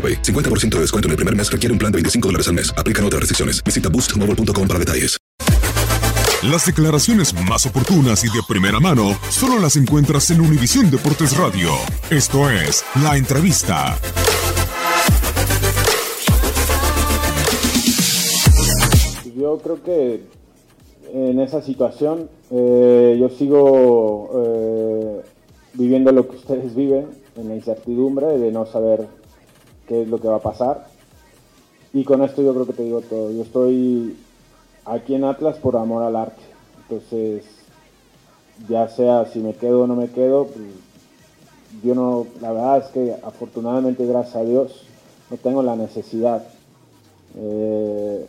AroPay. 50% de descuento en el primer mes requiere un plan de 25 dólares al mes. Aplican otras restricciones. Visita boostmobile.com para detalles. Las declaraciones más oportunas y de primera mano solo las encuentras en Univisión Deportes Radio. Esto es La Entrevista. Yo creo que en esa situación eh, yo sigo eh, viviendo lo que ustedes viven, en la incertidumbre de no saber qué es lo que va a pasar. Y con esto yo creo que te digo todo. Yo estoy aquí en Atlas por amor al arte. Entonces, ya sea si me quedo o no me quedo, pues, yo no, la verdad es que afortunadamente, gracias a Dios, no tengo la necesidad. Eh,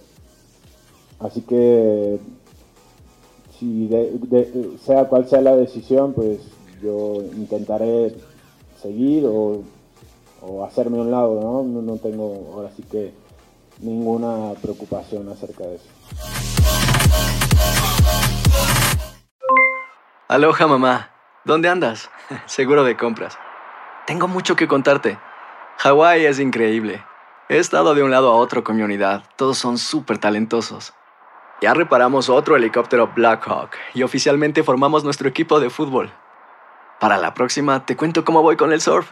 así que, si de- sea cual sea la decisión, pues yo intentaré seguir o, o hacerme a un lado, ¿no? ¿no? Tengo ahora sí que ninguna preocupación acerca de eso. Aloha mamá. ¿Dónde andas? Seguro de compras. Tengo mucho que contarte. Hawái es increíble. He estado de un lado a otro con mi unidad. Todos son súper talentosos. Ya reparamos otro helicóptero Blackhawk y oficialmente formamos nuestro equipo de fútbol. Para la próxima te cuento cómo voy con el surf